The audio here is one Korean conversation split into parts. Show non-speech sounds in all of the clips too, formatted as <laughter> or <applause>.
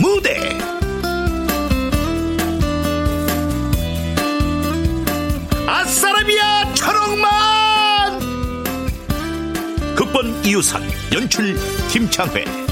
무대. 아싸라비아 천억만. 극본 이유선 연출 김창회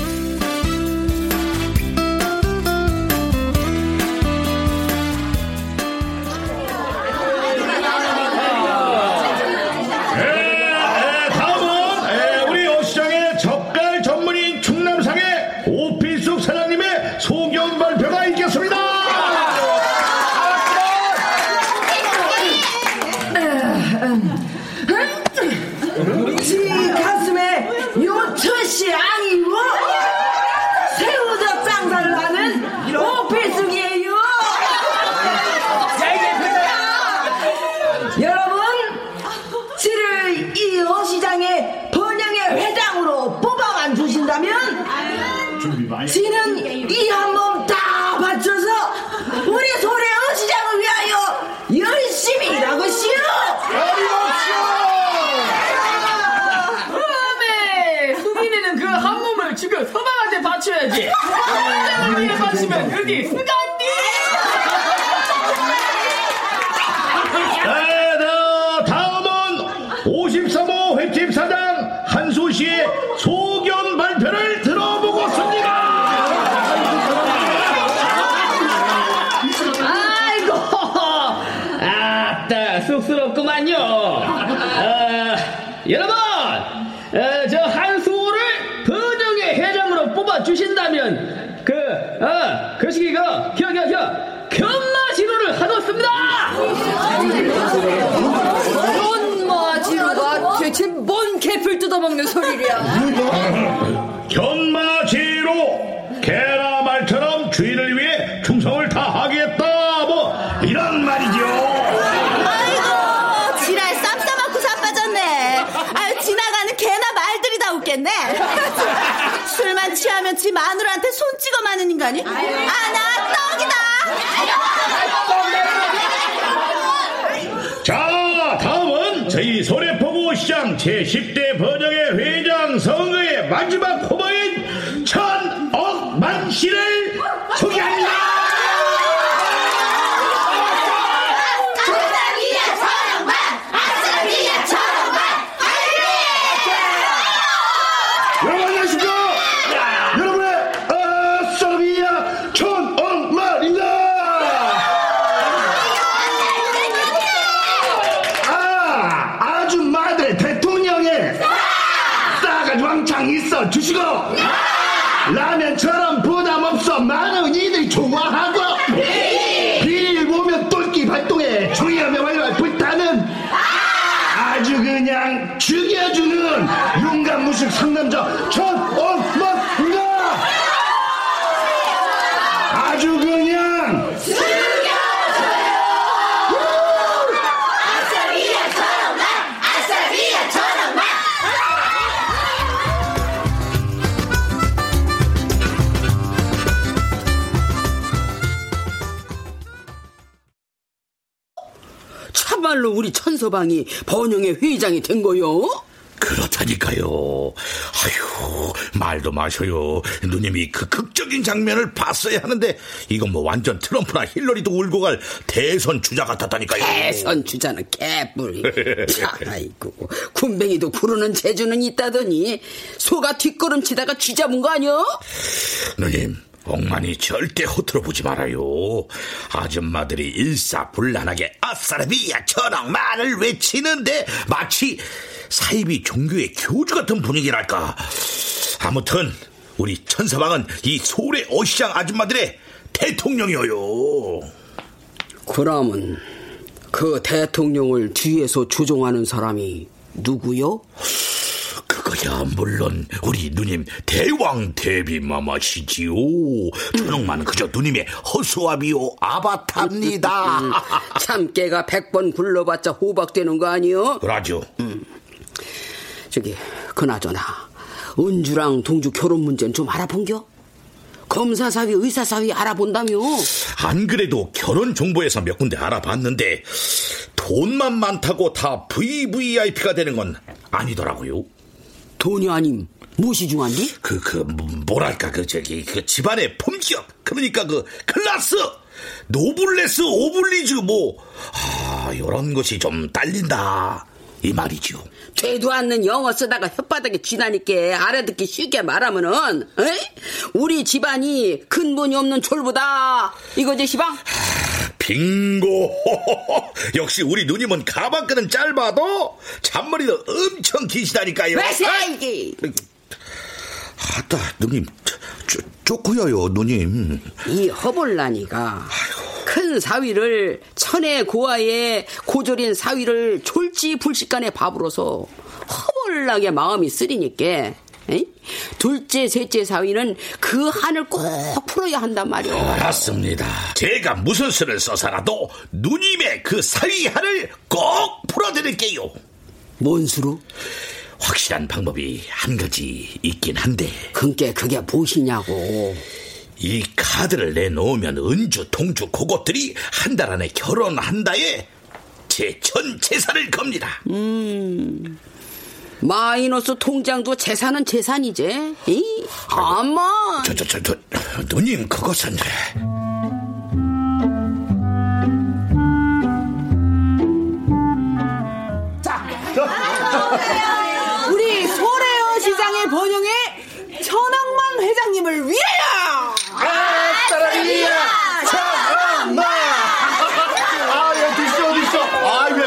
바치면 그게 흑안디. 에, 자, 다음은 53호 횟집 사장 한수 씨의 소견 발표를 들어보겠습니다. 아이고, 아따 쑥스럽구만요. 어, 여러분, 어, 저 한수호를 번영의 회장으로 뽑아 주신다면 그, 어, 그 시기가 겨겨겨 견마지로를 하겠습니다. 견마지루가 대체 뭔 개풀 뜯어먹는 소리야 견마지로 개나 말처럼 주인을 위해 충성을 다하겠다 뭐 이런 말이죠. 아이고 지랄 쌈싸먹고 자빠졌네 아유 지나가는 개나 말들이 다 웃겠네 술만 취하면 지 마누라한테 손 찍어 마는 인간이? 아 나 떡이다. 자, 다음은 저희 소래포구 시장 제10대 번영의 회장 선거의 마지막 후보인 천억만 씨를 소개합니다. 아싸비야 저녁만 아싸비야 저녁만 여러분 안녕하십니까? 여러분의 아싸비야 천억만입니다. 아, 아줌마들 대통령에 싸가지 왕창 있어 주시고 라면처럼 부담 없어 많은 이들이 좋아하고 비일 보면 똘끼 발동에 조이하며 활활 불타는 아주 그냥 죽여주는 무식 상남자 천엄마입니다 아주 그냥 저녁만 참말로 우리 천서방이 번영의 회장이 된 거요? 그렇다니까요 아휴 말도 마셔요 누님이 그 극적인 장면을 봤어야 하는데 이건 뭐 완전 트럼프나 힐러리도 울고 갈 대선 주자 같았다니까요 대선 주자는 개뿔. <laughs> 참, 아이고 군뱅이도 구르는 재주는 있다더니 소가 뒷걸음치다가 쥐 잡은 거 아니야? 누님, 엉만이 절대 허투루 보지 말아요. 아줌마들이 일사불란하게 아싸라비야 천억만을 외치는데 마치 사이비 종교의 교주 같은 분위기랄까. 아무튼 우리 천사방은 이 소래 어시장 아줌마들의 대통령이어요. 그러면 그 대통령을 뒤에서 조종하는 사람이 누구요? 그거 그거야 물론 우리 누님 대왕 대비마마시지요. 저놈만 그저 누님의 허수아비요 아바타입니다. 참 깨가 백 번 굴러봤자 호박되는 거 아니요? 그러죠. 저기 그나저나 은주랑 동주 결혼 문제는 좀 알아본겨? 검사 사위, 의사 사위 알아본다며? 안 그래도 결혼 정보에서 몇 군데 알아봤는데 돈만 많다고 다 VVIP가 되는 건 아니더라고요. 돈이 아님 무엇이 중한디? 그, 그, 뭐랄까, 그, 저기, 그 집안의 품격. 그러니까 그, 클라스! 노블레스 오블리즈, 뭐, 아, 요런 것이 좀 딸린다. 이 말이죠. 되도 않는 영어 쓰다가 혓바닥에 쥐나니까 알아듣기 쉽게 말하면은, 에이? 우리 집안이 근본이 없는 졸부다. 이거지, 시방? 빙고! <laughs> 역시 우리 누님은 가방끈은 짧아도 잔머리도 엄청 기시다니까요. 왜, 이게? 아따, 누님, 쪼, 쪼꼬여요, 누님. 이 허벌나니가 큰 사위를 천의 고아에 고졸인 사위를 졸지불식간에 밥으로서 허벌나게 마음이 쓰리니까 에이? 둘째 셋째 사위는 그 한을 꼭 풀어야 한단 말이오 알았습니다. 제가 무슨 수를 써서라도 누님의 그 사위 한을 꼭 풀어드릴게요. 뭔 수로? 확실한 방법이 한 가지 있긴 한데 그게 그게 무엇이냐고 이 카드를 내놓으면 은주, 동주, 그것들이 한 달 안에 결혼한다에 제 전 재산을 겁니다. 음 마이너스 통장도 재산은 재산이지 이? 아마 저, 저, 저, 저, 누님 그것은 번영에 천왕만 회장님을 위하여! 아따라리야 참마 아 어디 있어 어디 있어 아 예.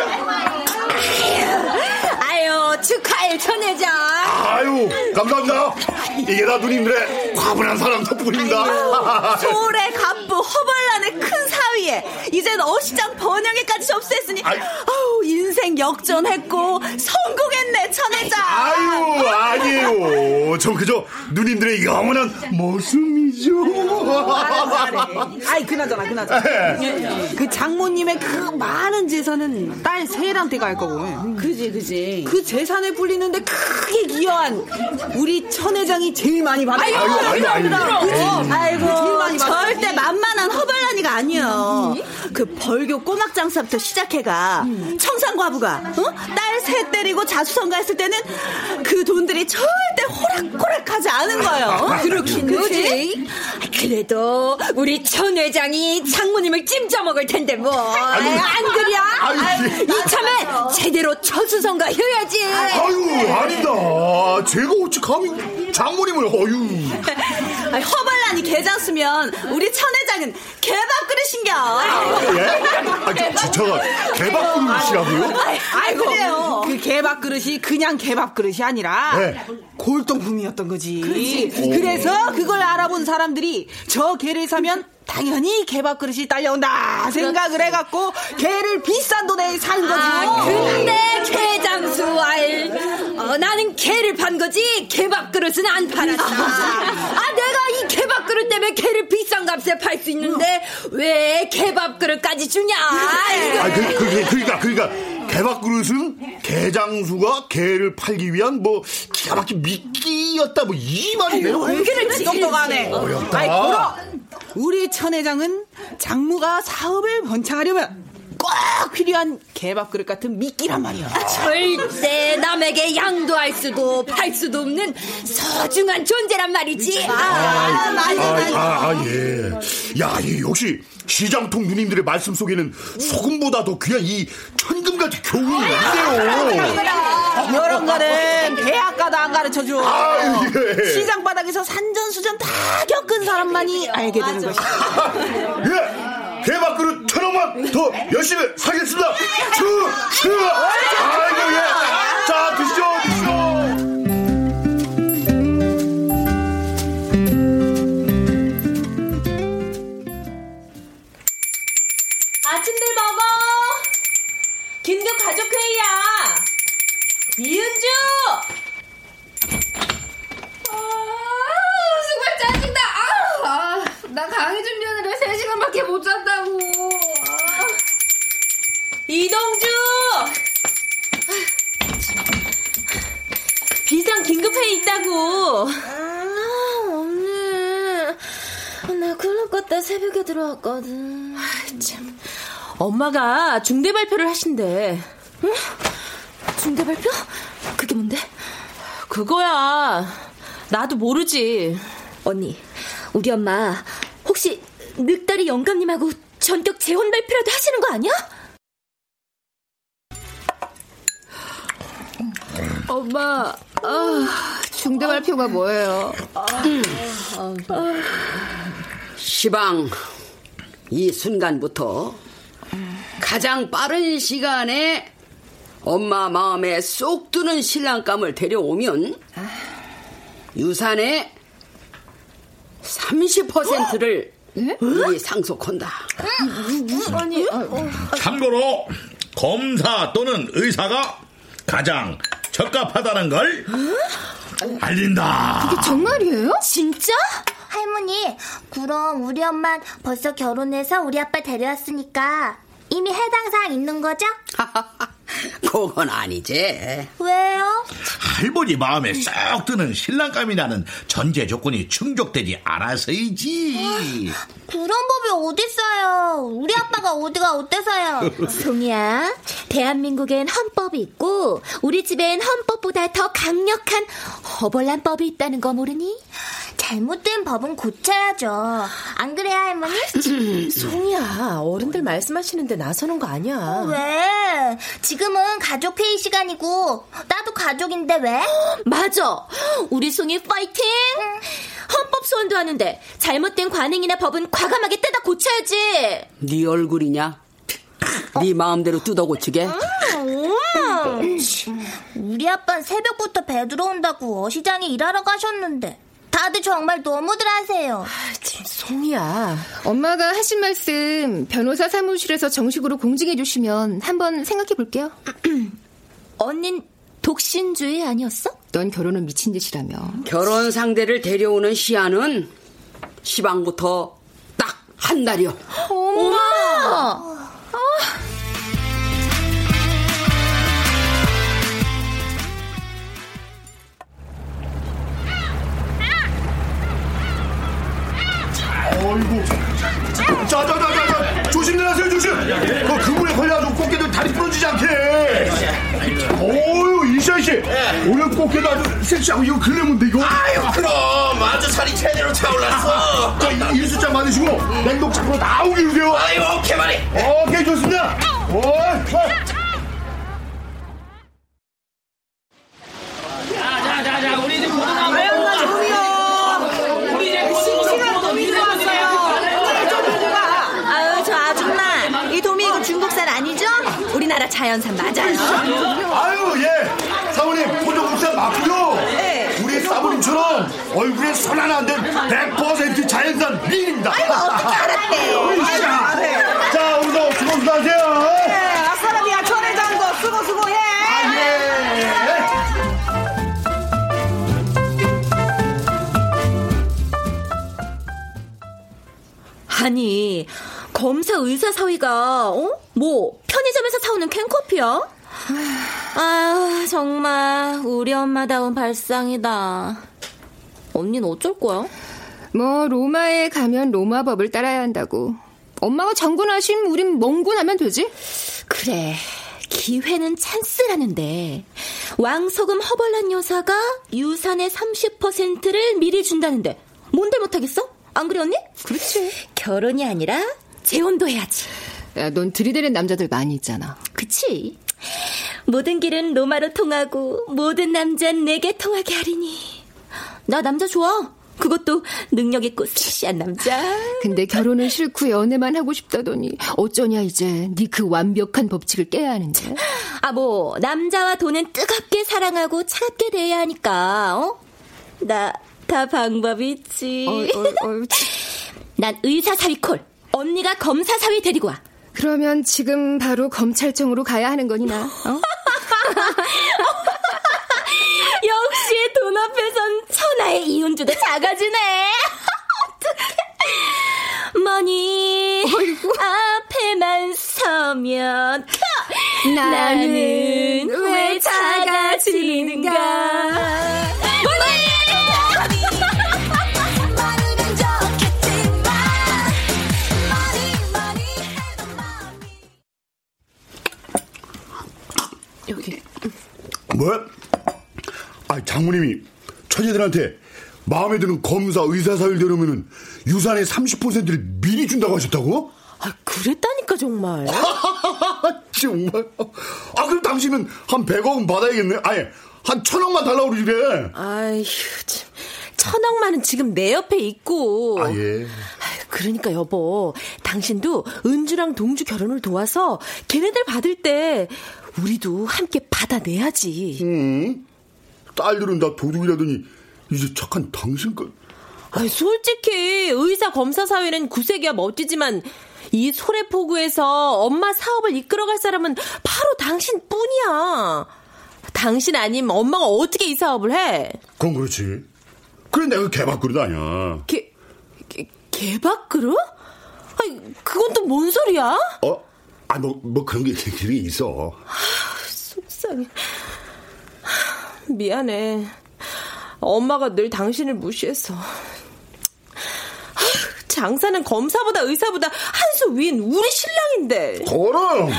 아유 축하해 천회장. 아유 감사합니다 이게 다 누님들의 과분한 사랑 덕분입니다 소래 갑부 허벌란의 큰 사 위에 이젠 어시장 번영회까지 접수했으니. 아우 인생 역전했고 성공했네 천회장. 아유 아니에요 전 그저 누님들의 영원한 모습이죠 아이 그나저나 그나저나 그 장모님의 그 많은 재산은 딸 세일한테 갈 거고 그지 그지. 그 재산에 불리는데 크게 기여한 우리 천 회장이 제일 많이 받아 아이고, 아이고, 아이고. 절대 만만한 허벌란이가 아니요. 그 벌교 꼬막 장사부터 시작해가 청산과부가 어? 딸셋 때리고 자수성가 했을 때는 그 돈들이 절대 호락호락하지 않은 거예요. 어? <laughs> 그렇긴 거지. 그래도 우리 천 회장이 장모님을 찜쪄 먹을 텐데 뭐. 안 그려? 아유, 예. 이참에 제대로 처수성가 해야지. 아유 아니다 제가 어찌 감히 장모님을 어유 <laughs> 아니, 허벌란이 개장 쓰면 우리 천 회장은 개밥 그릇인겨. 예? 아, 저, 진짜가 개밥그릇이라고요? 아이고 그래요. 그 개밥 그릇이 그냥 개밥 그릇이 아니라 네. 골동품이었던 거지. 그래서 그걸 알아본 사람들이 저 개를 사면 당연히 개밥 그릇이 딸려온다 생각을 해갖고 개를 비싼 돈에 산 거지. 아, 근데 개장수 알. 어, 나는 개를 판 거지 개밥 그릇은 안 팔았어. 아 내가 이 개밥 그릇 때문에 개를 비싼 값에 팔 수 있는데 왜 개밥 그릇까지 주냐? 이거. 아, 그, 그, 그러니까, 그러니까, 개밥그릇은 개장수가 개를 팔기 위한 뭐, 기가 막힌 미끼였다, 뭐, 이 말이에요. 그렇지. 똑똑하네. 어렵다. 아이, 그럼 우리 천 회장은 장모가 사업을 번창하려면 꼭 필요한 개밥 그릇 같은 미끼란 말이야. 절대 남에게 양도할 수도 팔 수도 없는 소중한 존재란 말이지. 아, 아, 맞아, 아, 맞아. 아, 아, 예. 야, 이 역시 시장통 누님들의 말씀 속에는 소금보다 더 귀한 이 천금같이 교훈이 있네요. 이런 거는 대학 가도 안 가르쳐 줘. 아유, 예. 시장 바닥에서 산전수전 다 겪은 사람만이 알게 되는 것이. <laughs> 예, 개밥그릇 천 원만 더 열심히 사겠습니다. 슈, 슈. 아이고, 예. 자, 드시죠, 드시죠. 아침들 먹어. 긴급 가족회의야. 이은주. 이렇게 못 잔다고. 아. 이동주! 비상 긴급회 있다고. 아, 언니. 나 클럽 갔다 새벽에 들어왔거든. 아, 참. 엄마가 중대 발표를 하신대. 응? 중대 발표? 그게 뭔데? 그거야. 나도 모르지. 언니, 우리 엄마 혹시 늑다리 영감님하고 전격 재혼 발표라도 하시는 거 아니야? 엄마, 아, 중대 발표가 뭐예요? 시방, 이 순간부터 가장 빠른 시간에 엄마 마음에 쏙 드는 신랑감을 데려오면 유산의 30%를 미리 상속한다. 아니, 참고로 검사 또는 의사가 가장 적합하다는 걸 알린다. 이게 정말이에요? 진짜? 할머니, 그럼 우리 엄마 벌써 결혼해서 우리 아빠 데려왔으니까 이미 해당 사항 있는 거죠? <laughs> <laughs> 그건 아니지. 왜요? 할머니 마음에 쏙 드는 신랑감이라는 전제 조건이 충족되지 않아서이지. 그런 법이 어딨어요. 우리 아빠가 어디가 어때서요? <laughs> 송이야, 대한민국엔 헌법이 있고 우리 집엔 헌법보다 더 강력한 허벌난 법이 있다는 거 모르니? 잘못된 법은 고쳐야죠. 안 그래요, 할머니? <clears throat> 송이야, 어른들 말씀하시는데 나서는 거 아니야. 왜? 지금은 가족 회의 시간이고 나도 가족인데 왜? <gasps> 맞아. 우리 송이 파이팅! 헌법 소원도 하는데 잘못된 관행이나 법은 과감하게 떼다 고쳐야지. 네 얼굴이냐? 네 마음대로 뜯어 고치게. 음, 우리 아빠는 새벽부터 배 들어온다고 어시장에 일하러 가셨는데 다들 정말 너무들 하세요. 송이야. 엄마가 하신 말씀 변호사 사무실에서 정식으로 공증해 주시면 한번 생각해 볼게요. <clears throat> 언닌 독신주의 아니었어? 넌 결혼은 미친 짓이라며. 결혼 상대를 데려오는 시한은 시방부터 딱 한 달이요. <gasps> 엄마! 발상이다. 언니는 어쩔 거야? 뭐 로마에 가면 로마 법을 따라야 한다고. 엄마가 장군하신 우린 멍군하면 되지? 그래, 기회는 찬스라는데, 왕소금 허벌난 여사가 유산의 30%를 미리 준다는데, 뭔들 못하겠어? 안 그래, 언니? 그렇지. 결혼이 아니라 재혼도 해야지. 야, 넌 들이대는 남자들 많이 있잖아. 그치? 모든 길은 로마로 통하고 모든 남자는 내게 통하게 하리니. 나 남자 좋아. 그것도 능력 있고 섹시한 남자. 근데 결혼은 싫고 연애만 하고 싶다더니 어쩌냐 이제 네 그 완벽한 법칙을 깨야 하는데. 아, 뭐, 남자와 돈은 뜨겁게 사랑하고 차갑게 대해야 하니까, 어? 나, 다 방법이 있지. 어, 어, 어, <laughs> 난 의사 사위 콜. 언니가 검사 사위 데리고 와. 그러면 지금 바로 검찰청으로 가야 하는 거니나. 어? <laughs> <laughs> 역시 돈 앞에선 천하의 이혼주도 작아지네. <laughs> 어떡해. 머니 앞에만 서면 나는 왜 작아지는가? 여기. 뭐? 아, 장모님이 처제들한테 마음에 드는 검사 의사 사유를 내놓으면 유산의 30%를 미리 준다고 하셨다고? 아, 그랬다니까 정말. <laughs> 정말? 아, 그럼 당신은 한 100억은 받아야겠네. 아니, 한 천억만 달라고 그러지래. 아휴, 참. 천억만은 지금 내 옆에 있고. 아, 예. 그러니까 여보, 당신도 은주랑 동주 결혼을 도와서 걔네들 받을 때 우리도 함께 받아내야지. 응? 딸들은 다 도둑이라더니 이제 착한 당신까지. 아, 솔직히 의사 검사 사회는 구세기야 멋지지만 이 소래포구에서 엄마 사업을 이끌어갈 사람은 바로 당신뿐이야. 당신 아니면 엄마가 어떻게 이 사업을 해? 그건 그렇지. 그래 내가 개밥그릇 아니야. 개, 개 개밥그릇? 아니, 그건 또 뭔 소리야? 어? 아, 뭐, 뭐 그런 게, <laughs> 그런 게 있어. 속상해. 미안해. 엄마가 늘 당신을 무시했어. 장사는 검사보다 의사보다 한 수 위인 우리 신랑인데. 그럼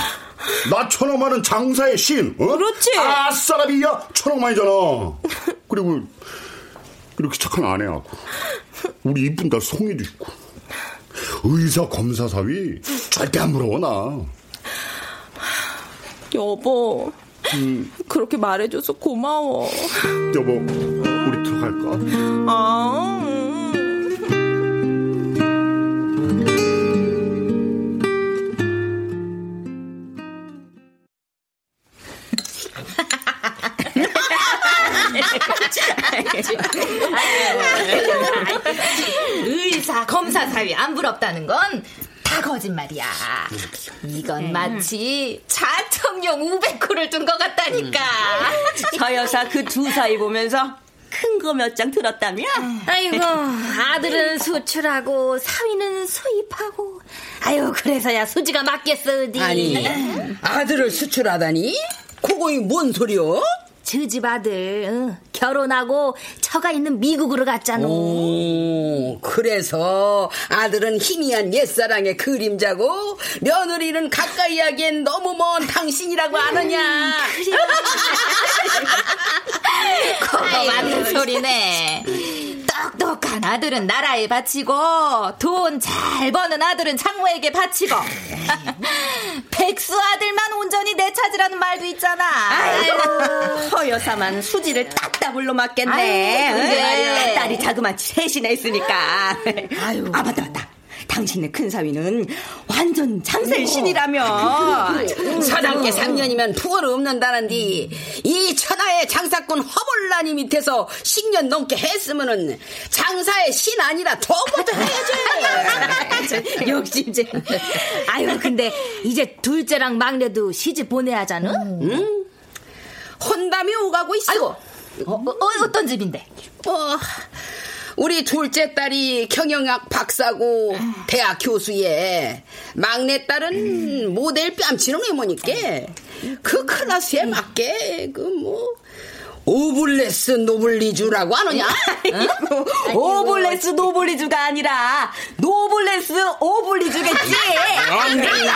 나 천억만은 장사의 신. 어? 그렇지. 아싸라비야 천억만이잖아. 그리고 이렇게 착한 아내하고 우리 이쁜 딸 송이도 있고 의사 검사 사위 절대 안 부러워 나. 여보, 그렇게 말해줘서 고마워. 여보, 우리 들어갈까? 아. 의사, 검사 사위 안 부럽다는 건 다 거짓말이야. 이건 마치 자청용 우백호를 둔 것 같다니까. 저 여사 그 두 사이 보면서 큰거 몇 장 들었다며? 아이고, 아들은 수출하고 사위는 수입하고. 아유, 그래서야 수지가 맞겠어, 어디. 아니 아들을 수출하다니? 그거이 뭔 소리여? 저 집 아들 응, 결혼하고 처가 있는 미국으로 갔잖아. 오, 그래서 아들은 희미한 옛사랑의 그림자고 며느리는 가까이 하기엔 너무 먼 당신이라고 아느냐? 그거 맞는 <laughs> 소리네. 똑똑한 아들은 나라에 바치고 돈 잘 버는 아들은 장모에게 바치고 <laughs> 백수 아들만 온전히 내 찾으라는 말도 있잖아. 허 여사만 수지를 딱따블로 맞겠네. 아유? 말이야. 딸이 자그마치 셋이나 있으니까. 아 맞다 맞다. 당신의 큰 사위는 완전 장셀 신이라며. 사장께 3년이면 부월 없는다는디 이 천하의 장사꾼 허벌나니 밑에서 10년 넘게 했으면은 장사의 신 아니라 더부터 해야지. <laughs> 역시 이제. 아유, 근데 이제 둘째랑 막내도 시집 보내야 하잖아? 응? 혼담이 오가고 있어. 아이고, 어, 어, 어떤 집인데? 어, 우리 둘째 딸이 경영학 박사고 대학 교수에 막내 딸은 모델 뺨치는 외모니까 그 클래스에 맞게 그뭐 오블레스 노블리주라고 하느냐? 오블레스 노블리주가 아니라 노블레스 오블리주겠지. 안경이나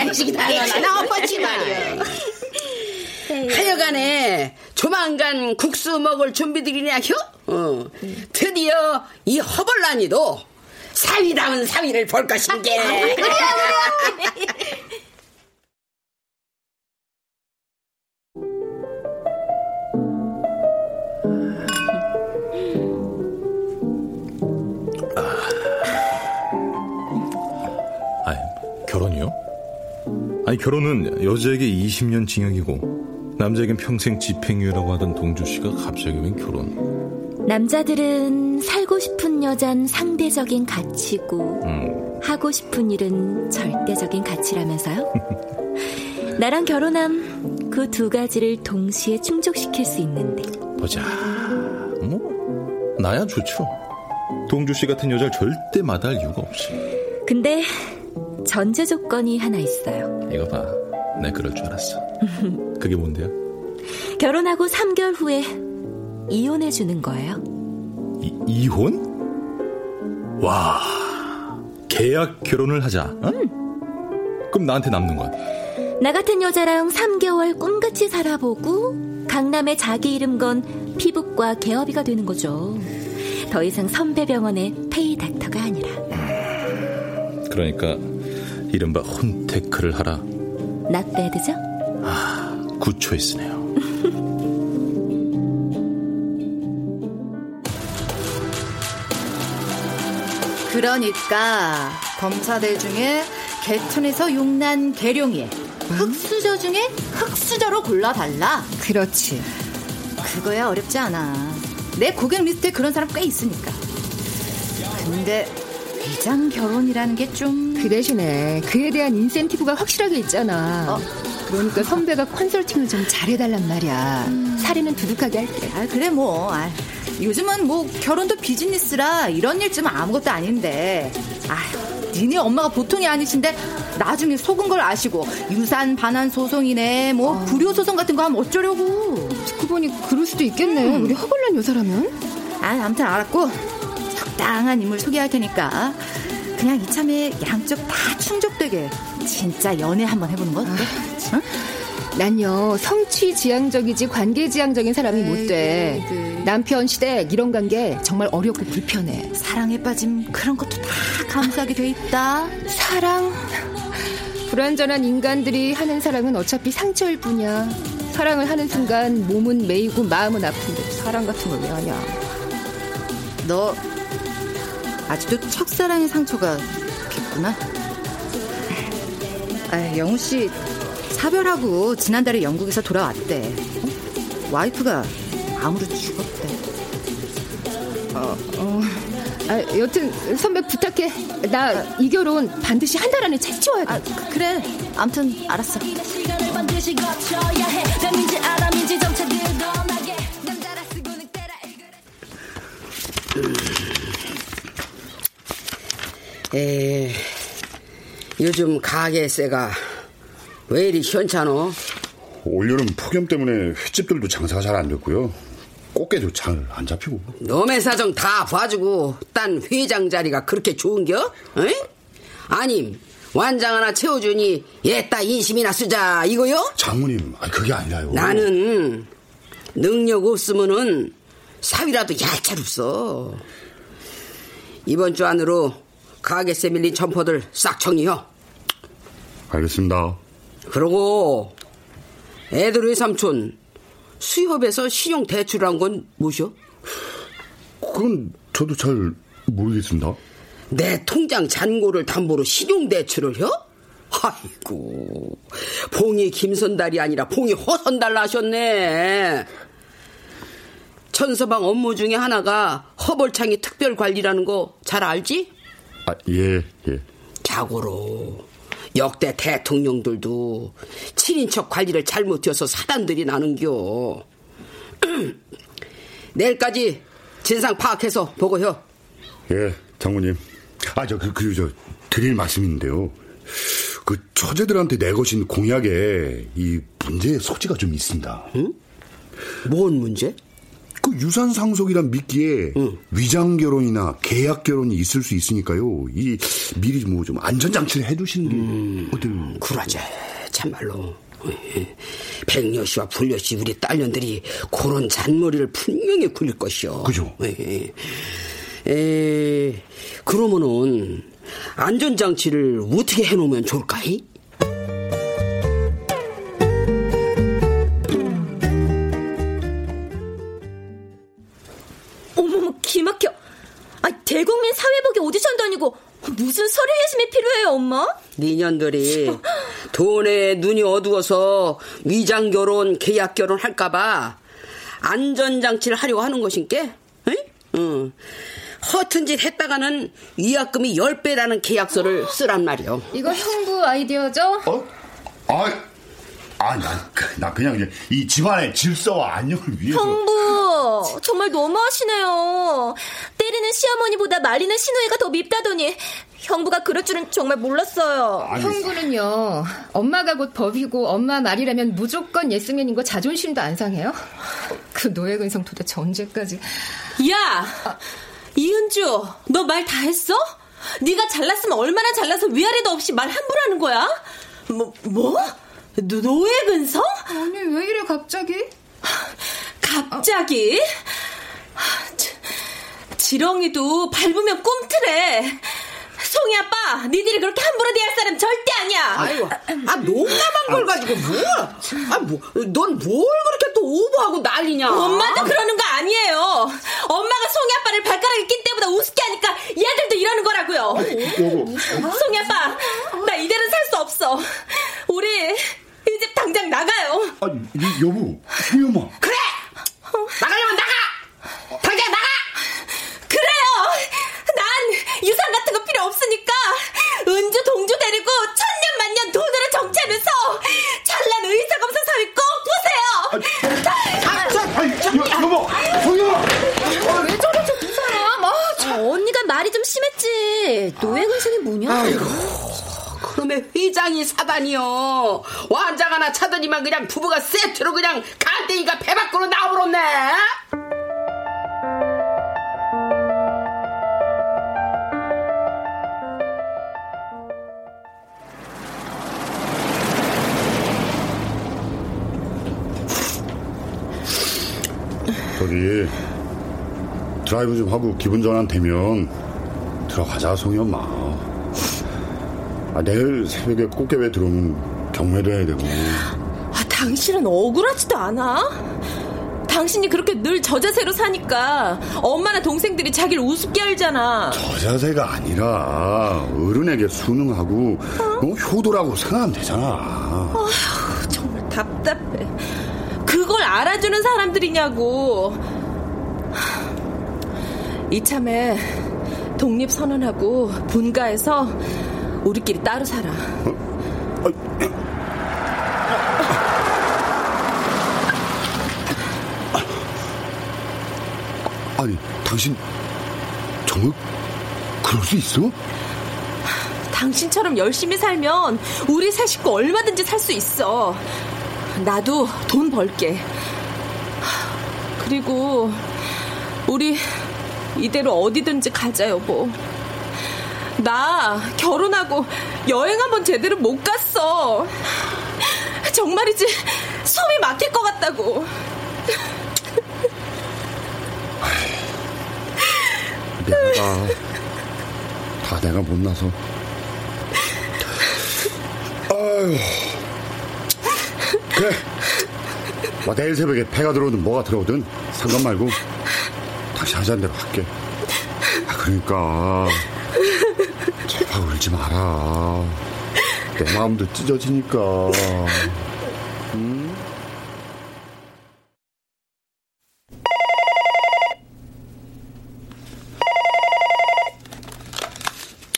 안경이나 나 엎었지 말이야. <laughs> 하여간에 조만간 국수 먹을 준비들이냐 혀? 어. 드디어 이 허벌난이도 사위다운 사위를 볼 것인게. 아니, 결혼이요? 아니, 결혼은 여자에게 20년 징역이고, 남자에겐 평생 집행유예라고 하던 동주 씨가 갑자기 웬 결혼? 남자들은 살고 싶은 여잔 상대적인 가치고, 하고 싶은 일은 절대적인 가치라면서요? <laughs> 나랑 결혼함 그 두 가지를 동시에 충족시킬 수 있는데. 보자. 뭐, 나야 좋죠. 동주 씨 같은 여자를 절대 마다할 이유가 없이. 근데 전제 조건이 하나 있어요. 이거 봐. 내 그럴 줄 알았어. 그게 뭔데요? 결혼하고 3개월 후에 이혼해 주는 거예요. 이, 이혼? 와, 계약 결혼을 하자. 어? 그럼 나한테 남는 건? 나 같은 여자랑 3개월 꿈같이 살아보고 강남에 자기 이름 건 피부과 개업의가 되는 거죠. 더 이상 선배 병원의 pay doctor가 아니라. 그러니까 이른바 혼테크를 하라. not bad죠? 아, good choice네요. 그러니까 검사들 중에 개천에서 용난 개룡이 흙수저 중에 흙수저로 골라달라. 그렇지. 그거야 어렵지 않아. 내 고객 리스트에 그런 사람 꽤 있으니까. 근데 위장 결혼이라는 게 좀... 그 대신에 그에 대한 인센티브가 확실하게 있잖아. 어? 그러니까 선배가 컨설팅을 좀 잘해달란 말이야. 음. 사례는 두둑하게 할게. 아, 그래 뭐. 아, 요즘은 뭐 결혼도 비즈니스라 이런 일좀 아무것도 아닌데. 아휴, 니네 엄마가 보통이 아니신데 나중에 속은 걸 아시고 유산 반환 소송이네 뭐 불효 소송 같은 거 하면 어쩌려고. 듣고 보니 그럴 수도 있겠네. 우리 허벌난 여사라면. 아, 아무튼 알았고 적당한 인물 소개할 테니까 그냥 이참에 양쪽 다 충족되게 진짜 연애 한번 해보는 거 어때? 응? 난요 성취 지향적이지 관계 지향적인 사람이 못 돼. 남편 시댁 이런 관계 정말 어렵고 불편해. 사랑에 빠짐 그런 것도 다 감수하게 돼 있다. 사랑 불완전한 인간들이 하는 사랑은 어차피 상처일 뿐이야. 사랑을 하는 순간 몸은 메이고 마음은 아픈데 사랑 같은 걸 왜 하냐. 너 아직도 첫사랑의 상처가 깊구나. 아, 영우 씨 사별하고 지난달에 영국에서 돌아왔대. 와이프가 암으로 죽었대. 어, 어. 아, 여튼 선배 부탁해. 나 이 결혼 반드시 한 달 안에 채취워야 돼. 아, 그, 그래. 아무튼 알았어. 에, 요즘 가게세가 왜 이리 시원찮어? 올여름 폭염 때문에 횟집들도 장사가 잘 안 됐고요. 꽃게도 잘 안 잡히고. 놈의 사정 다 봐주고 딴 회장 자리가 그렇게 좋은겨? 에? 아님 완장 하나 채워주니 얘따 인심이나 쓰자 이거요? 장모님, 아, 그게 아니라요. 나는 능력 없으면은 사위라도 얄짤 없어. 이번 주 안으로 가게세 밀린 점포들 싹 정리해. 알겠습니다. 그러고 애들 외삼촌 수협에서 신용 대출한 건 뭐죠? 그건 저도 잘 모르겠습니다. 내 통장 잔고를 담보로 신용 대출을 해? 아이고 봉이 김선달이 아니라 봉이 허선달 나셨네. 천서방 업무 중에 하나가 허벌창이 특별 관리라는 거 잘 알지? 아, 예, 예. 자고로 역대 대통령들도 친인척 관리를 잘못해서 사단들이 나는겨. <clears throat> 내일까지 진상 파악해서 보고요. 예, 장모님. 아, 저, 그, 그, 저, 드릴 말씀 있는데요. 그, 처제들한테 내거신 공약에 이 문제의 소지가 좀 있습니다. 응? 뭔 문제? 그 유산 상속이란 미끼에 위장 결혼이나 계약 결혼이 있을 수 있으니까요. 이 미리 뭐 좀 안전 장치를 해두시는 게 음, 어떨? 그러제 참말로 백녀 씨와 불녀 씨 우리 딸년들이 그런 잔머리를 분명히 굴릴 것이요. 그죠? 에, 에, 그러면은 안전장치를 어떻게 해놓으면 좋을까이? 대국민 사회복위 오디션도 아니고 무슨 서류 예심이 필요해요 엄마? 니년들이 돈에 눈이 어두워서 위장 결혼, 계약 결혼 할까봐 안전장치를 하려고 하는 것인께? 응. 허튼 짓 했다가는 위약금이 10배라는 계약서를 쓰란 말이요. 이거 형부 아이디어죠? 어? 아, 아, 나, 나 그냥 이제 이 집안의 질서와 안녕을 위해서. 형부, 정말 너무하시네요. 때리는 시어머니보다 말리는 시누이가 더 밉다더니 형부가 그럴 줄은 정말 몰랐어요. 형부는요, 엄마가 곧 법이고 엄마 말이라면 무조건 예스맨인 거 자존심도 안 상해요? 그 노예 근성 도대체 언제까지. 야! 이은주, 너 말 다 했어? 네가 잘났으면 얼마나 잘나서 위아래도 없이 말 함부로 하는 거야? 뭐, 뭐? 노, 노예 근성? 아니, 왜 이래, 갑자기? 갑자기? 지렁이도 밟으면 꿈틀해. 송이 아빠, 니들이 그렇게 함부로 대할 사람 절대 아니야. 아이고, 아 농담한 걸 가지고 뭘? 아, 뭐, 넌 뭘 그렇게 또 오버하고 난리냐? 엄마도 그러는 거 아니에요. 엄마가 송이 아빠를 발가락에 낀 때보다 우습게 하니까 얘들도 이러는 거라고요. 송이 아빠, 나 이대로 살 수 없어. 우리 이 집 당장 나가요. 아, 여보, 엄마. 그래! 나가려면 나가! 당장 나가! 그래요! 난 유산 같은 거 필요 없으니까 은주 동주 데리고 천년 만년 돈으로 정치하면서 찬란 의사검사 사위 꼭 보세요! 아, 여, 여보, 엄마! 왜 저래, 저두 사람? 아, 아, 언니가 말이 좀 심했지. 노예 근성이 뭐냐? 아이고, 그놈의 회장이 사다니요. 완장 하나 차더니만 그냥 부부가 세트로 그냥 간땡이가 배 밖으로 나와버렸네. 저기, 드라이브 좀 하고 기분 전환 되면 들어가자, 송이 엄마. 아, 내일 새벽에 꽃게배 들어오면 경매도 해야 되고. 아, 당신은 억울하지도 않아? 당신이 그렇게 늘 저 자세로 사니까 엄마나 동생들이 자기를 우습게 알잖아. 저 자세가 아니라 어른에게 순응하고 어? 효도라고 생각하면 되잖아. 아휴, 정말 답답해. 그걸 알아주는 사람들이냐고. 이참에 독립선언하고 분가해서 우리끼리 따로 살아. 아니, 당신 정말 그럴 수 있어? 당신처럼 열심히 살면 우리 세 식구 얼마든지 살 수 있어. 나도 돈 벌게. 그리고 우리 이대로 어디든지 가자 여보. 나 결혼하고 여행 한번 제대로 못 갔어. 정말이지 숨이 막힐 것 같다고. 내가 다 내가 못나서. 아유. 그래. 뭐 내일 새벽에 배가 들어오든 뭐가 들어오든 상관 말고 다시 하자는 대로 할게. 아, 그러니까 울지 마라. 내 마음도 찢어지니까. 음?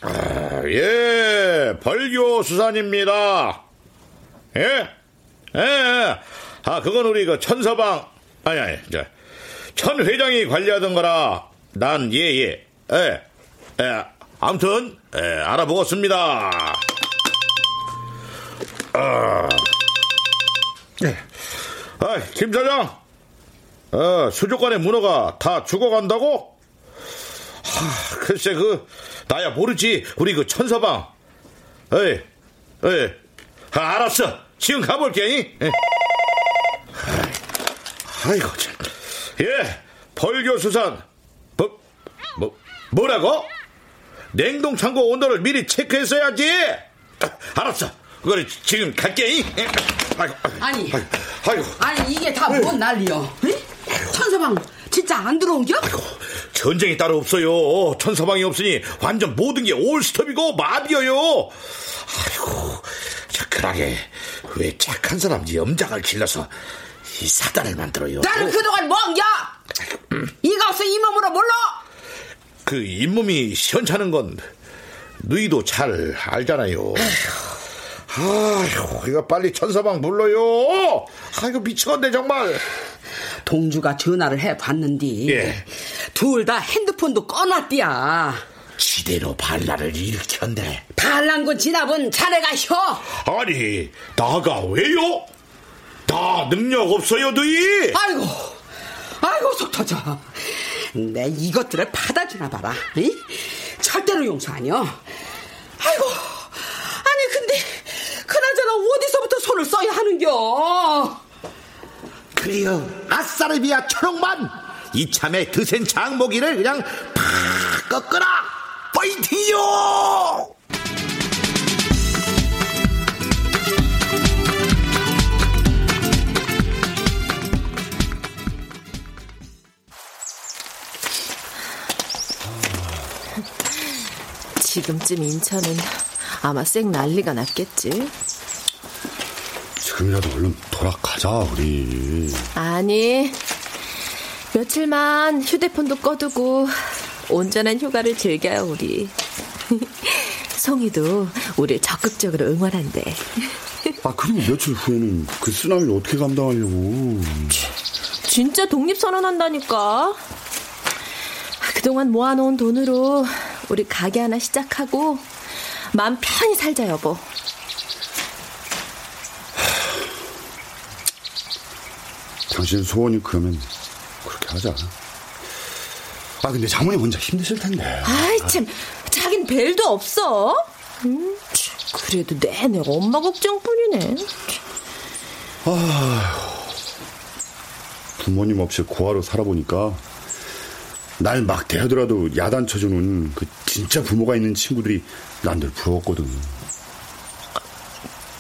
아, 예, 벌교 수산입니다. 예? 예, 예. 아, 그건 우리 그 천서방, 아니, 아니, 저, 천 회장이 관리하던 거라, 난, 예, 예, 예, 예. 아무튼, 예, 알아보겠습니다. 아, 예. 아, 김 사장, 어, 수족관의 문어가 다 죽어간다고? 하, 글쎄, 그, 나야 모르지. 우리 그 천서방. 에이, 에이. 아, 알았어. 지금 가볼게. 이? 예. 아이고, 참. 예, 벌교수산. 뭐, 뭐, 뭐라고? 냉동 창고 온도를 미리 체크했어야지. 아, 알았어. 그래, 지금 갈게. 아이고, 아니, 아이고, 아이고. 아니 이게 다 뭔 난리여? 응? 천서방 진짜 안 들어온겨? 전쟁이 따로 없어요. 천서방이 없으니 완전 모든 게 올스톱이고 마비어요. 아이고, 저 그러게 왜 착한 사람이 염장을 길러서 이 사단을 만들어요. 나는 그동안 뭐한겨? 이가 없어 이 몸으로 몰라? 그 잇몸이 시원찮은 건 너희도 잘 알잖아요. 아휴, 이거 빨리 천서방 불러요. 아이고, 미치겠네, 정말. 동주가 전화를 해봤는디. 예. 둘 다 핸드폰도 꺼놨디야. 지대로 반란을 일으켰네. 반란군 진압은 자네가 혀. 아니, 나가 왜요? 나 능력 없어요, 너희? 아이고, 아이고, 속 터져. 내 이것들을 받아주나 봐라. 이? 절대로 용서 아니여. 아이고, 아니, 근데, 그나저나 어디서부터 손을 써야 하는겨? 그래요. 아싸르비아 초록만! 이참에 드센 장모기를 그냥 팍 꺾어라! 파이팅요! 지금쯤 인천은 아마 쌩 난리가 났겠지. 지금이라도 얼른 돌아가자 우리. 아니, 며칠만 휴대폰도 꺼두고 온전한 휴가를 즐겨요, 우리. <laughs> 송이도 우리를 적극적으로 응원한대. 아 그리고 며칠 후에는 그 쓰나미를 어떻게 감당하려고? 진짜 독립선언한다니까. 그동안 모아놓은 돈으로 우리 가게 하나 시작하고 마음 편히 살자, 여보. 당신 소원이 그러면 그렇게 하자. 아 근데 장모님 혼자 힘드실 텐데. 아이 참, 자긴 벨도 없어. 음, 참, 그래도 내내 엄마 걱정뿐이네. 아 부모님 없이 고아로 살아보니까 날 막 대하더라도 야단 쳐주는 그 진짜 부모가 있는 친구들이 난 늘 부러웠거든.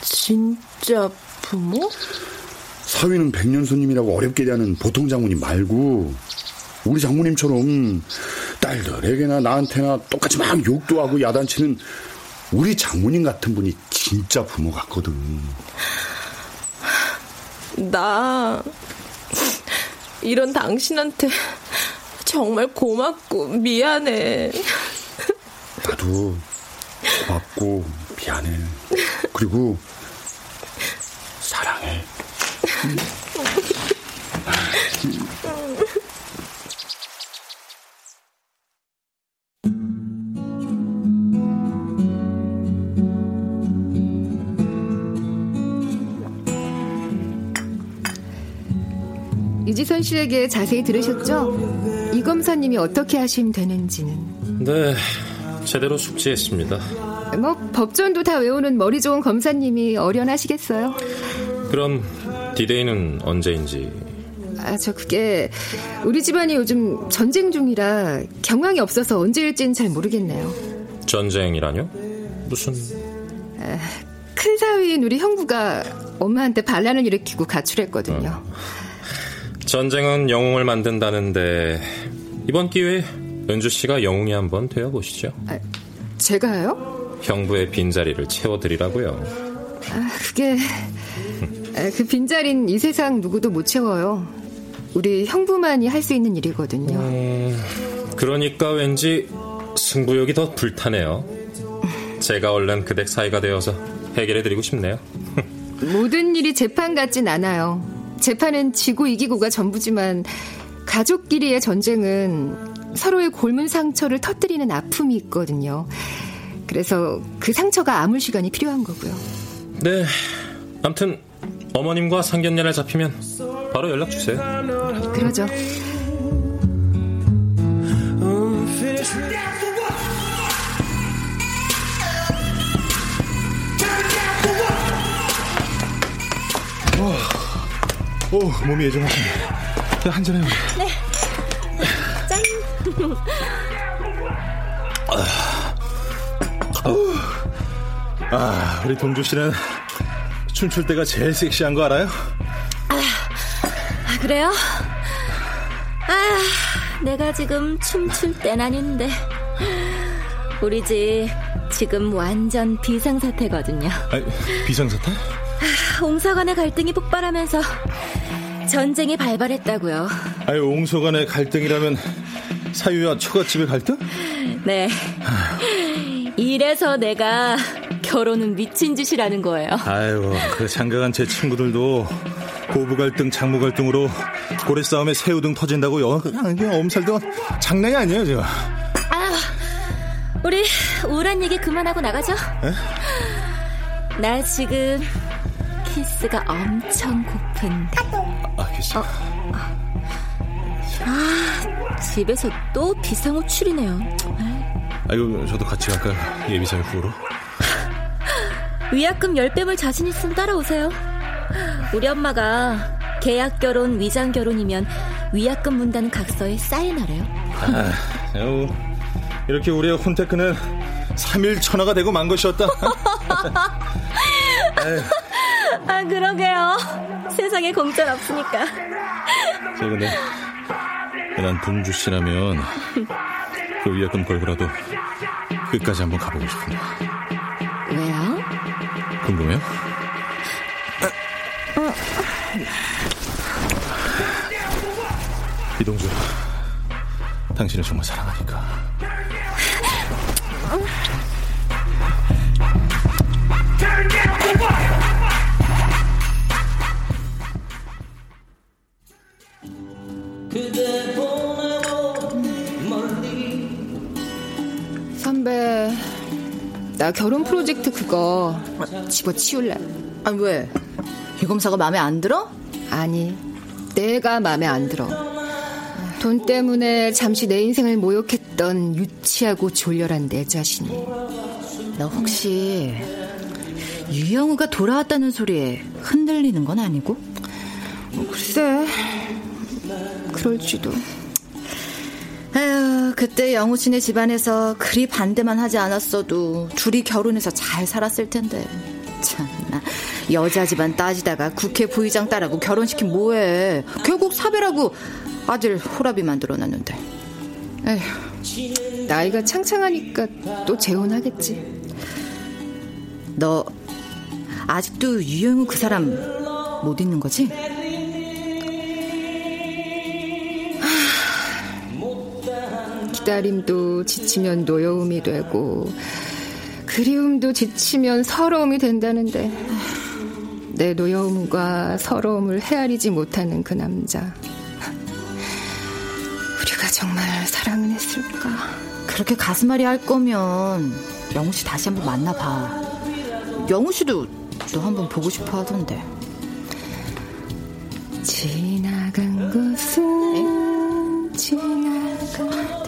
진짜 부모? 사위는 백년손님이라고 어렵게 대하는 보통 장모님 말고 우리 장모님처럼 딸들에게나 나한테나 똑같이 막 욕도 하고 야단치는 우리 장모님 같은 분이 진짜 부모 같거든. 나 이런 당신한테 정말 고맙고 미안해. 나도 고맙고 미안해. 그리고 사랑해. 이지선 씨에게 자세히 들으셨죠? 이 검사님이 어떻게 하시면 되는지는. 네, 제대로 숙지했습니다. 뭐 법전도 다 외우는 머리 좋은 검사님이 어련하시겠어요? 그럼 디데이는 언제인지 아, 저 그게 우리 집안이 요즘 전쟁 중이라 경황이 없어서 언제일지는 잘 모르겠네요. 전쟁이라뇨? 무슨 아, 큰 사위인 우리 형부가 엄마한테 반란을 일으키고 가출했거든요. 전쟁은 영웅을 만든다는데 이번 기회에 은주 씨가 영웅이 한번 되어 보시죠. 아, 제가요? 형부의 빈자리를 채워드리라고요. 아, 그게 아, 그 빈자리는 이 세상 누구도 못 채워요. 우리 형부만이 할 수 있는 일이거든요. 음, 그러니까 왠지 승부욕이 더 불타네요. 제가 얼른 그댁 사이가 되어서 해결해드리고 싶네요. <laughs> 모든 일이 재판 같진 않아요. 재판은 지고 이기고가 전부지만 가족끼리의 전쟁은 서로의 골문 상처를 터뜨리는 아픔이 있거든요. 그래서 그 상처가 아물 시간이 필요한 거고요. 네. 암튼 어머님과 상견례를 잡히면 바로 연락 주세요. 그러죠. 오, 오 몸이 예정하시네. 야, 한잔해. 네. 짠. 아, 우리 동주 씨는 춤출 때가 제일 섹시한 거 알아요? 아, 그래요? 아, 내가 지금 춤출 땐 아닌데. 우리 집 지금 완전 비상사태거든요. 아, 비상사태? 아, 옹서간의 갈등이 폭발하면서 전쟁이 발발했다고요. 아유, 옹소 간의 갈등이라면 사유야 처갓집에 갈 때? 네. 이래서 내가 결혼은 미친 짓이라는 거예요. 아이고, 그 장가간 제 친구들도 고부 갈등, 장모 갈등으로 고래 싸움에 새우 등 터진다고 여 그냥 이게 엄살도 장난이 아니에요, 제가. 아, 우리 우울한 얘기 그만하고 나가죠. 에? 나 지금 키스가 엄청 고픈데. 아, 키스. 어. 아, 집에서 또 비상호출이네요. 아이고, 저도 같이 갈까요? 예비사위 후보로. <laughs> 위약금 10배 물 자신 있으면 따라오세요. 우리 엄마가 계약 결혼, 위장 결혼이면 위약금 문다는 각서에 사인하래요. 아, 여 이렇게 우리의 혼테크는 3일 천하가 되고 만 것이었다. <laughs> 아, 그러게요. 세상에 공짜 없으니까. 저 근데 난 동주 씨라면 그 위약금 걸고라도 끝까지 한번 가보고 싶은데. 왜요? 궁금해요? 이동주, 당신을 정말 사랑하니까. 선배, 나 결혼 프로젝트 그거 집어치울래. 아, 왜? 이 검사가 마음에 안 들어? 아니, 내가 마음에 안 들어. 돈 때문에 잠시 내 인생을 모욕했던 유치하고 졸렬한 내 자신이. 너 혹시 유영우가 돌아왔다는 소리에 흔들리는 건 아니고? 글쎄, 그럴지도. 그때 영우 씨네 집안에서 그리 반대만 하지 않았어도 둘이 결혼해서 잘 살았을 텐데. 참나. 여자 집안 따지다가 국회 부의장 딸하고 결혼시킨 뭐해. 결국 사별하고 아들 호라비 만들어놨는데. 에휴, 나이가 창창하니까 또 재혼하겠지. 너 아직도 유영우 그 사람 못 있는 거지? 기다림도 지치면 노여움이 되고 그리움도 지치면 서러움이 된다는데 내 노여움과 서러움을 헤아리지 못하는 그 남자. 우리가 정말 사랑은 했을까? 그렇게 가슴앓이 할 거면 영우 씨 다시 한번 만나봐. 영우 씨도 너 한번 보고 싶어 하던데. 지나간 것은 지나간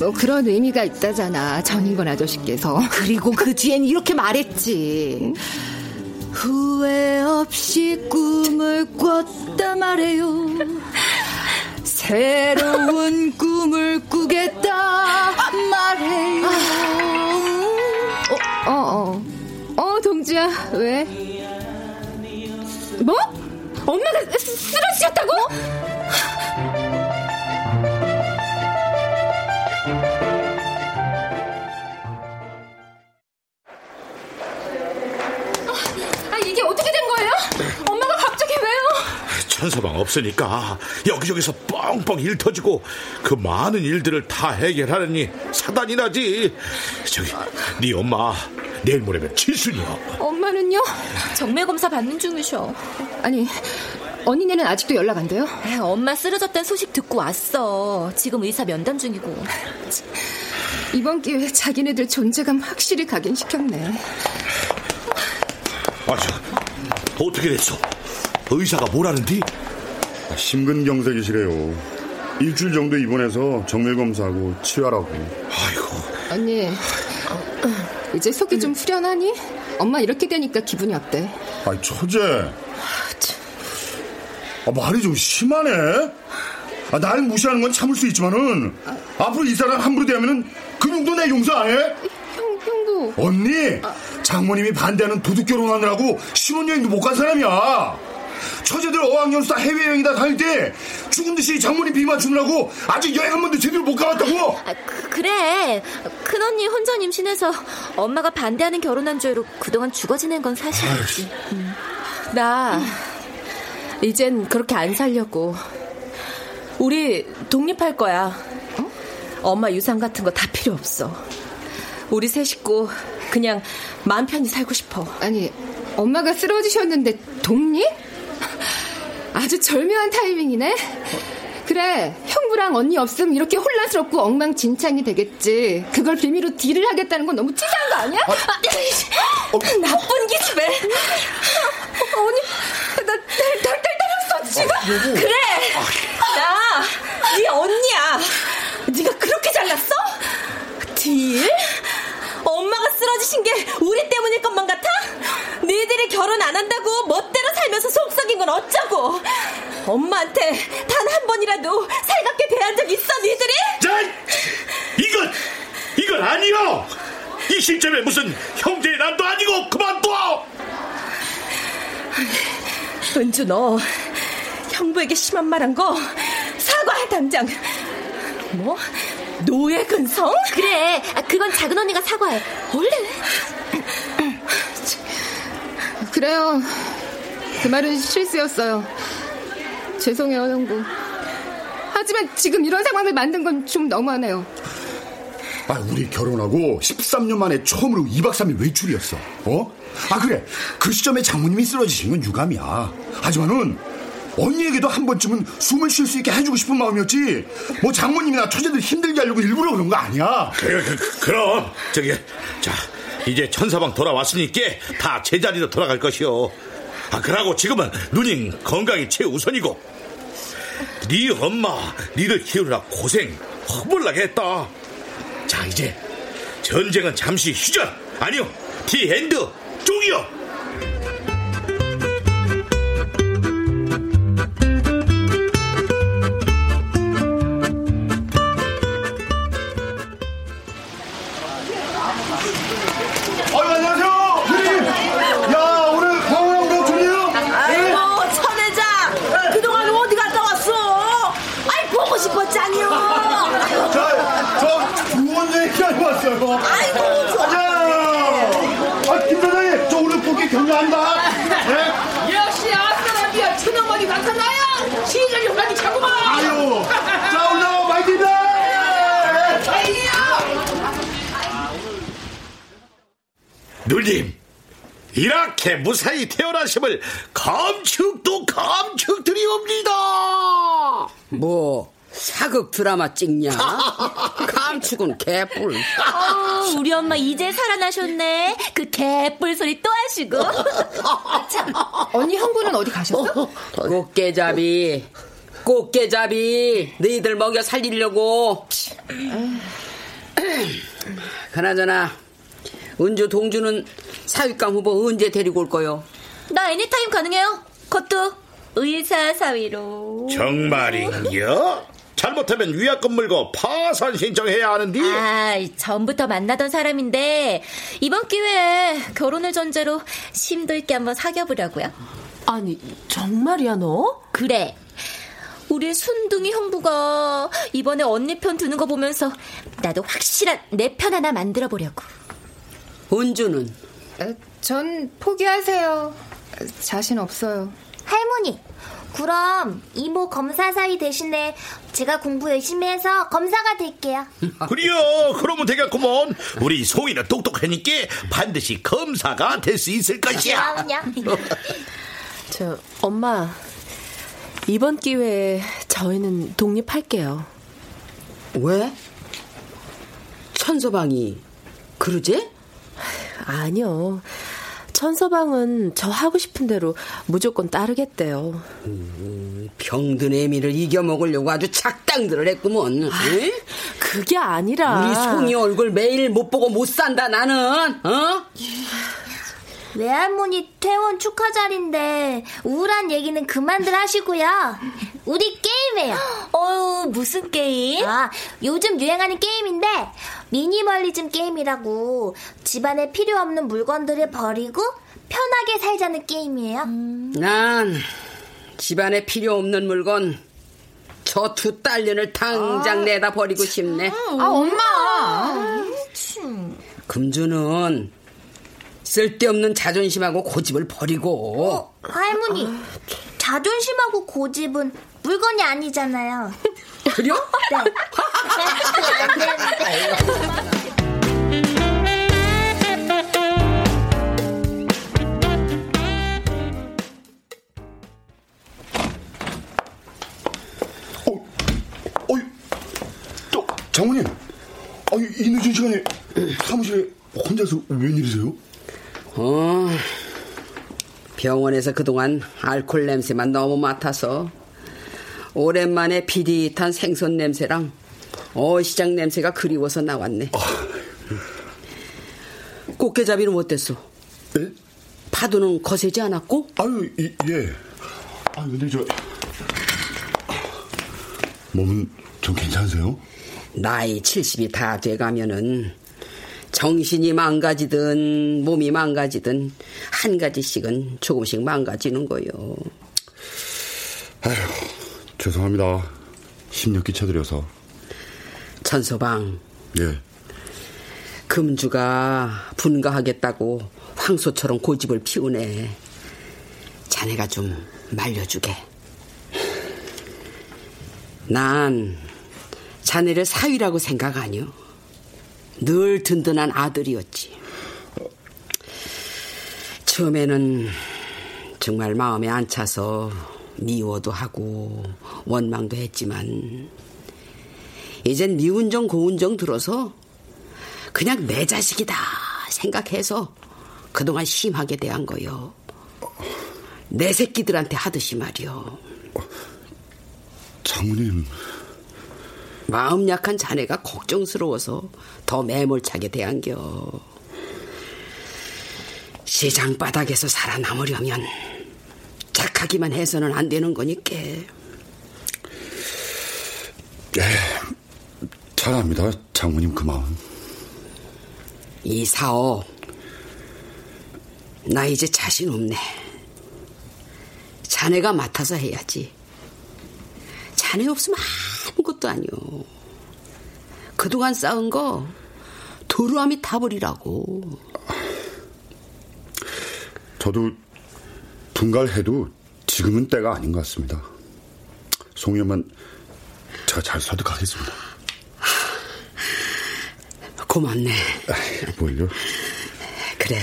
뭐 그런 의미가 있다잖아 전인권 아저씨께서 그리고 그 뒤엔 이렇게 말했지 후회 없이 꿈을 꿨다 말해요 새로운 <laughs> 꿈을 꾸겠다 말해요 어, 어, 어, 어, 동주야, 왜? 뭐? 엄마가 쓰- 쓰러지셨다고? 천서방 없으니까 여기저기서 뻥뻥 일 터지고 그 많은 일들을 다 해결하느니 사단이 나지. 저기 네 엄마 내일 모레면 칠순이야. 엄마는요? 정밀 검사 받는 중이셔. 아니, 언니네는 아직도 연락 안 돼요? 에, 엄마 쓰러졌다는 소식 듣고 왔어. 지금 의사 면담 중이고. 이번 기회에 자기네들 존재감 확실히 각인시켰네. 아, 저, 어떻게 됐어? 의사가 뭐라는디? 심근경색이시래요. 일주일 정도 입원해서 정밀 검사하고 치료하라고. 언니, 이제 속이 좀 후련하니? 엄마 이렇게 되니까 기분이 어때? 아이, 처제. 아, 말이 좀 심하네? 아, 날 무시하는 건 참을 수 있지만은, 앞으로 이 사람 함부로 대하면은, 그 정도 내 용서 안 해? 형, 형도. 언니, 장모님이 반대하는 도둑 결혼하느라고 신혼여행도 못 간 사람이야. 처제들 어학연수다 해외여행이다 다닐 때 죽은 듯이 장모님 비 맞추느라고 아직 여행 한 번도 제대로 못 가봤다고. 아, 그, 그래. 큰언니 혼전 임신해서 엄마가 반대하는 결혼한 죄로 그동안 죽어 지낸 건 사실이지. 음. 나 이젠 그렇게 안 살려고 우리 독립할 거야. 엄마 유산 같은 거 다 필요 없어. 우리 세 식구 그냥 마음 편히 살고 싶어. 아니, 엄마가 쓰러지셨는데 독립? 아주 절묘한 타이밍이네. 그래, 형부랑 언니 없으면 이렇게 혼란스럽고 엉망진창이 되겠지. 그걸 빌미로 딜을 하겠다는 건 너무 찌질한 거 아니야? 아, 나쁜 기집애. 언니, 나, 날 때렸어, 지금. 그래. 나, 네 언니야. 네가 그렇게 잘났어? 딜? 엄마가 쓰러지신 게 우리 때문일 것만 같아? 니들이 결혼 안 한다고 멋대로 살면서 속썩인 건 어쩌고? 엄마한테 단 한 번이라도 살갑게 대한 적 있어, 니들이? 자, 이건 이건 아니요. 이 시점에 무슨 형제의 난도 아니고 그만둬. 은주 너 형부에게 심한 말 한 거 사과해 당장. 뭐? 노예 근성? 그래, 아, 그건 작은 언니가 사과해. 얼른. 그래요. 그 말은 실수였어요. 죄송해요, 형부. 하지만 지금 이런 상황을 만든 건 좀 너무하네요. 아, 우리 결혼하고 13년 만에 처음으로 2박 3일 외출이었어. 어? 아, 그래. 그 시점에 장모님이 쓰러지신 건 유감이야. 하지만은, 언니에게도 한 번쯤은 숨을 쉴 수 있게 해주고 싶은 마음이었지. 뭐 장모님이나 처제들 힘들게 하려고 일부러 그런 거 아니야. 그래, 그, 그, 그럼 저기 자 이제 천사방 돌아왔으니까 다 제자리로 돌아갈 것이오. 아 그러고 지금은 누님 건강이 최우선이고 네 엄마 니를 키우느라 고생 허벌나게 했다. 자 이제 전쟁은 잠시 휴전 아니요 디엔드 쪽이요. 누님 이렇게 무사히 태어나심을 감축도 감축드리옵니다. 뭐 사극 드라마 찍냐? <laughs> 감축은 개뿔. 어, 우리 엄마 이제 살아나셨네. 그 개뿔 소리 또 하시고. <laughs> 언니 형부는 어디 가셨어? 꽃게잡이, 꽃게잡이, 너희들 먹여 살리려고. 그나저나 은주 동주는 사윗감 후보 언제 데리고 올 거요? 나 애니타임 가능해요. 그것도 의사 사위로. 정말인겨? 잘못하면 위약금 물고 파산 신청해야 하는데. 아, 전부터 만나던 사람인데 이번 기회에 결혼을 전제로 심도 있게 한번 사귀어보려고요. 아니 정말이야 너? 그래. 우리 순둥이 형부가 이번에 언니 편 드는 거 보면서 나도 확실한 내 편 하나 만들어 보려고. 은주는? 전 포기하세요. 자신 없어요. 할머니, 그럼 이모 검사 사이 대신에 제가 공부 열심히 해서 검사가 될게요. <laughs> 그래요. 그러면 되겠구먼. 우리 송이는 똑똑하니까 반드시 검사가 될 수 있을 것이야. <laughs> 저 엄마 이번 기회에 저희는 독립할게요. 왜? 천서방이 그러지? 아니요. 천서방은 저 하고 싶은 대로 무조건 따르겠대요. 음, 병든 애미를 이겨먹으려고 아주 작당들을 했구먼. 응? 그게 아니라 우리 송이 얼굴 매일 못 보고 못 산다 나는. 어? 외할머니 퇴원 축하 자리인데 우울한 얘기는 그만들 하시고요. 우리 게임해요. <gasps> 어유 무슨 게임? 아, 요즘 유행하는 게임인데 미니멀리즘 게임이라고 집안에 필요 없는 물건들을 버리고 편하게 살자는 게임이에요. 난 집안에 필요 없는 물건 저 두 딸년을 당장 내다 버리고 싶네. 아, 엄마. 금주는 쓸데없는 자존심하고 고집을 버리고 할머니, 자존심하고 고집은 물건이 아니잖아요. 그래요? 네. 장모님, 아니, 이 늦은 시간에 사무실에 혼자서 웬일이세요? 어, 병원에서 그동안 알코올 냄새만 너무 맡아서 오랜만에 비릿한 생선 냄새랑 어시장 냄새가 그리워서 나왔네. 꽃게잡이는 어땠어? 예? 파도는 거세지 않았고? 아유, 이, 예. 아, 근데 저 몸은 좀 괜찮으세요? 나이 70이 다 돼가면은 정신이 망가지든 몸이 망가지든 한 가지씩은 조금씩 망가지는 거요. 아휴, 죄송합니다. 심력 끼쳐드려서. 천소방. 예. 금주가 분가하겠다고 황소처럼 고집을 피우네. 자네가 좀 말려주게. 난 자네를 사위라고 생각 아니오. 늘 든든한 아들이었지. 처음에는 정말 마음에 안 차서 미워도 하고 원망도 했지만 이젠 미운 정 고운 정 들어서 그냥 내 자식이다 생각해서 그동안 심하게 대한 거요. 내 새끼들한테 하듯이 말이요. 장모님. 마음 약한 자네가 걱정스러워서 더 매몰차게 대한겨. 시장 바닥에서 살아남으려면 착하기만 해서는 안 되는 거니까. 예, 잘 압니다, 장모님 그 마음. 이 사업, 나 이제 자신 없네. 자네가 맡아서 해야지. 자네 없으면 아무것도 아니오. 그동안 쌓은 거 도루함이 타버리라고. 저도 분갈해도 지금은 때가 아닌 것 같습니다. 송이만 제가 잘 설득하겠습니다. 고맙네. 뭘요? 그래.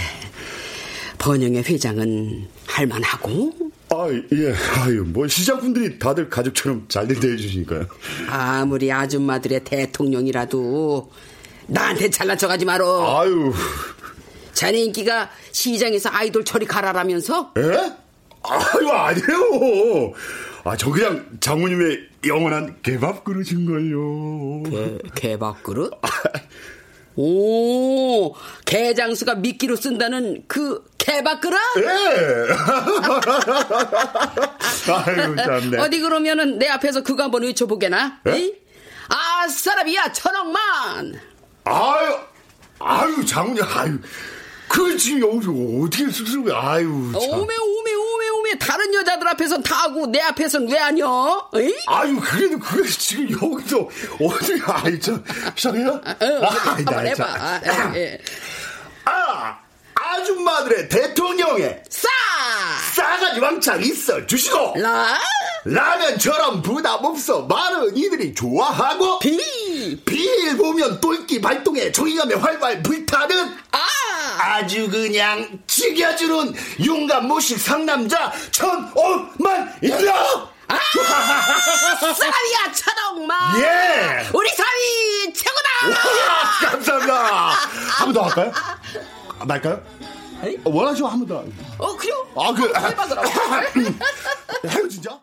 번영의 회장은 할만하고? 아, 예. 아유, 뭐, 시장분들이 다들 가족처럼 잘들 대해주시니까요. 아무리 아줌마들의 대통령이라도 나한테 잘난 척 하지 마라. 아유. 자네 인기가 시장에서 아이돌 처리 가라라면서? 예? 아유, 아니에요. 아, 저 그냥 장모님의 영원한 개밥 그릇인 걸요. 개, 개밥 그릇? 오, 개장수가 미끼로 쓴다는 그 개밥 그릇? 예. <laughs> 아유, 참네. 어디 그러면은 내 앞에서 그거 한번 외쳐보게나? 예? 아, 사람이야, 천억만! 아유, 아유, 장모님, 아유. 그 지금 여기서 어떻게 쑥스러워, 아유. 참. 오메, 오메, 오메, 오메. 다른 여자들 앞에선 다 하고 내 앞에선 왜 아니여? 에이? 아유, 그래도 그게 지금 여기서 어떻게, 아이, 저, 시작해요? 어, 아이, 한번 나 해봐. 참. 아, 예. 아, 아줌마들의 대통령에 싸! 싸가지 왕창 있어 주시고 라? 라면처럼 부담 없어 많은 이들이 좋아하고 비! 비일 보면 똘끼 발동에 종이감에 활발 불타는 아! 아주 그냥 죽여주는 용감 모식 상남자 일러 아! 사위야, 천억만! 예! 우리 사위 최고다! 감사합니다 한 번 더 할까요? 아, 말까요? 어, 원하시면 한 번 더. 어, 그래요? 아, 그, 해봐, 그럼. <laughs> 해요, 진짜?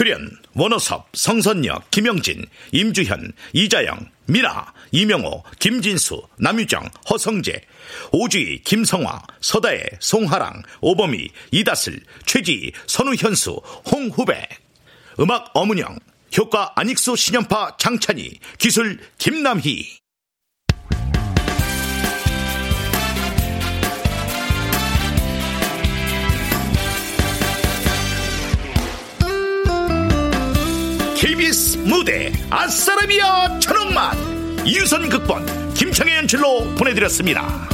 출연 원호섭, 성선녀, 김영진, 임주현, 이자영, 미나, 이명호, 김진수, 남유정, 허성재, 오주희, 김성화, 서다혜, 송하랑, 오범희, 이다슬, 최지, 선우현수, 홍후백 음악 어문영 효과 안익수 신연파 장찬희 기술 김남희 KBS 무대 아싸라비아 천억만 이유선 극본 김창의 연출로 보내드렸습니다.